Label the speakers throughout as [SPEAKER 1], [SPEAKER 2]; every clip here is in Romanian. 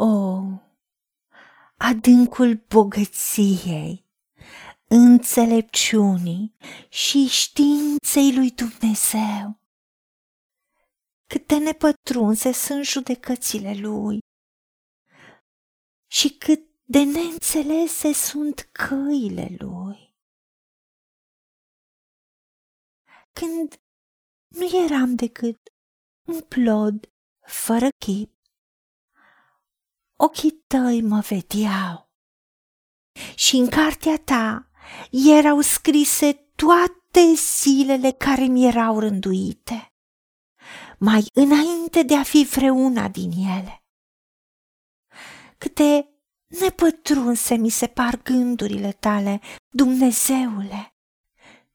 [SPEAKER 1] O, adâncul bogăției, înțelepciunii și științei lui Dumnezeu. Cât de nepătrunse sunt judecățile lui și cât de neînțelese sunt căile lui. Când nu eram decât un plod fără chip, ochii tăi mă vedeau și în cartea ta erau scrise toate zilele care mi erau rânduite, mai înainte de a fi vreuna din ele. Câte nepătrunse mi se par gândurile tale, Dumnezeule,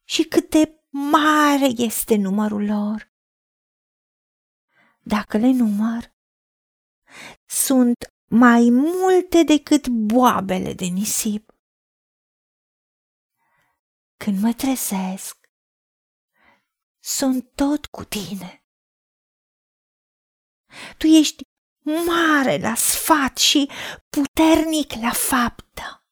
[SPEAKER 1] și cât de mare este numărul lor. Dacă le număr, sunt mai multe decât boabele de nisip. Când mă trezesc, sunt tot cu tine. Tu ești mare la sfat și puternic la faptă.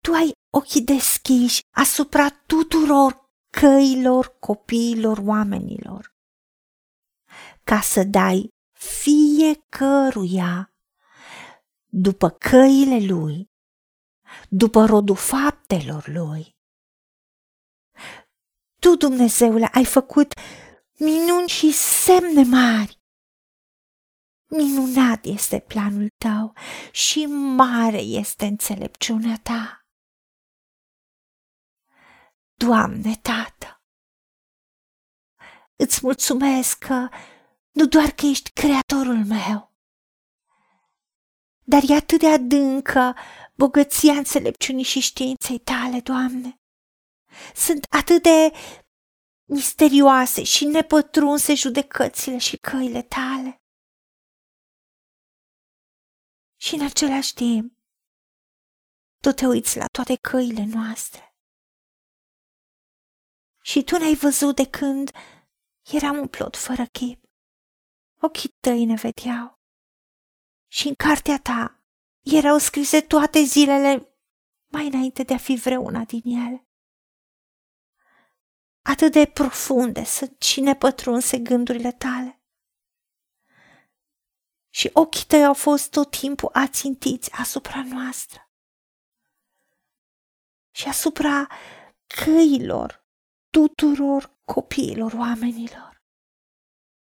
[SPEAKER 1] Tu ai ochii deschiși asupra tuturor căilor copiilor oamenilor, ca să dai fiecăruia după căile lui, după rodul faptelor lui. Tu, Dumnezeule, ai făcut minuni și semne mari. Minunat este planul tău și mare este înțelepciunea ta. Doamne, Tată, îți mulțumesc că nu doar că ești creatorul meu, dar e atât de adâncă bogăția înțelepciunii și științei tale, Doamne. Sunt atât de misterioase și nepătrunse judecățile și căile tale. Și în același timp, tu te uiți la toate căile noastre. Și tu ne-ai văzut de când eram un plot fără chip. Ochii tăi ne vedeau. Și în cartea ta erau scrise toate zilele mai înainte de a fi vreuna din ele. Atât de profunde sunt și nepătrunse gândurile tale și ochii tăi au fost tot timpul ațintiți asupra noastră și asupra căilor tuturor copiilor oamenilor.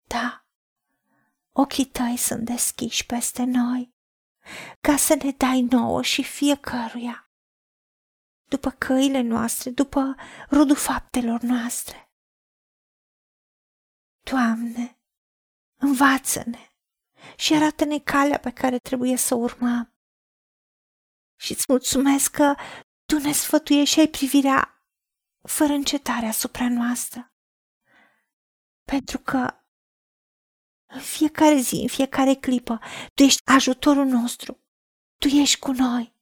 [SPEAKER 1] Da, ochii tăi sunt deschiși peste noi ca să ne dai nouă și fiecăruia după căile noastre, după rodul faptelor noastre. Doamne, învață-ne și arată-ne calea pe care trebuie să urmăm. Și îți mulțumesc că tu ne sfătuiești și ai privirea fără încetare asupra noastră. Pentru că în fiecare zi, în fiecare clipă, tu ești ajutorul nostru. Tu ești cu noi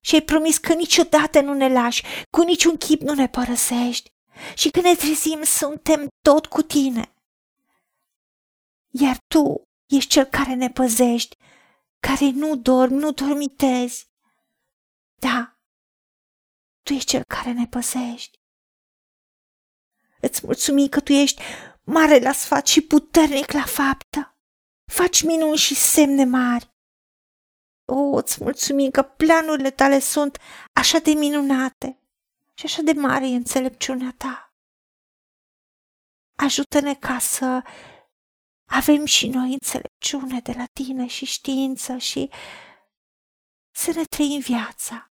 [SPEAKER 1] și ai promis că niciodată nu ne lași, cu niciun chip nu ne părăsești. Și când ne trezim, suntem tot cu tine. Iar tu Ești cel care ne păzești, care nu dormi, nu dormitezi. Da, tu ești cel care ne păzești. Îți mulțumim că tu ești mare la sfat și puternic la faptă. Faci minuni și semne mari. O, îți mulțumim că planurile tale sunt așa de minunate și așa de mare e înțelepciunea ta. Ajută-ne ca să avem și noi înțelepciune de la tine și știință și să ne trăim viața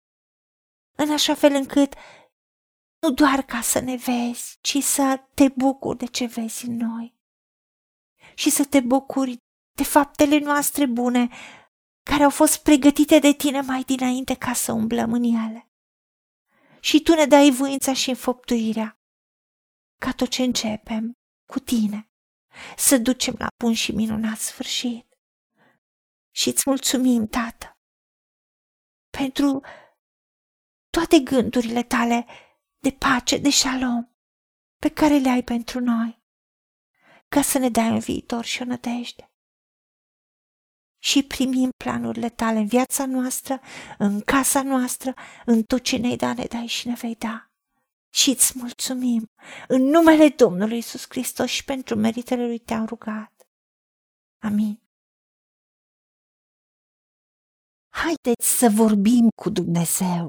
[SPEAKER 1] în așa fel încât nu doar ca să ne vezi, ci să te bucuri de ce vezi în noi și să te bucuri de faptele noastre bune care au fost pregătite de tine mai dinainte ca să umblăm în ele. Și tu ne dai voința și înfăptuirea ca tot ce începem cu tine să ducem la bun și minunat sfârșit. Și îți mulțumim, Tată, pentru toate gândurile tale de pace, de șalom, pe care le ai pentru noi, ca să ne dai un viitor și o nădejde. și primim planurile tale în viața noastră, în casa noastră, în tot ce ne-ai dat, ne dai și ne vei da. Și îți mulțumim în numele Domnului Isus Hristos și pentru meritele Lui te-am rugat. Amin. Haideți să vorbim cu Dumnezeu,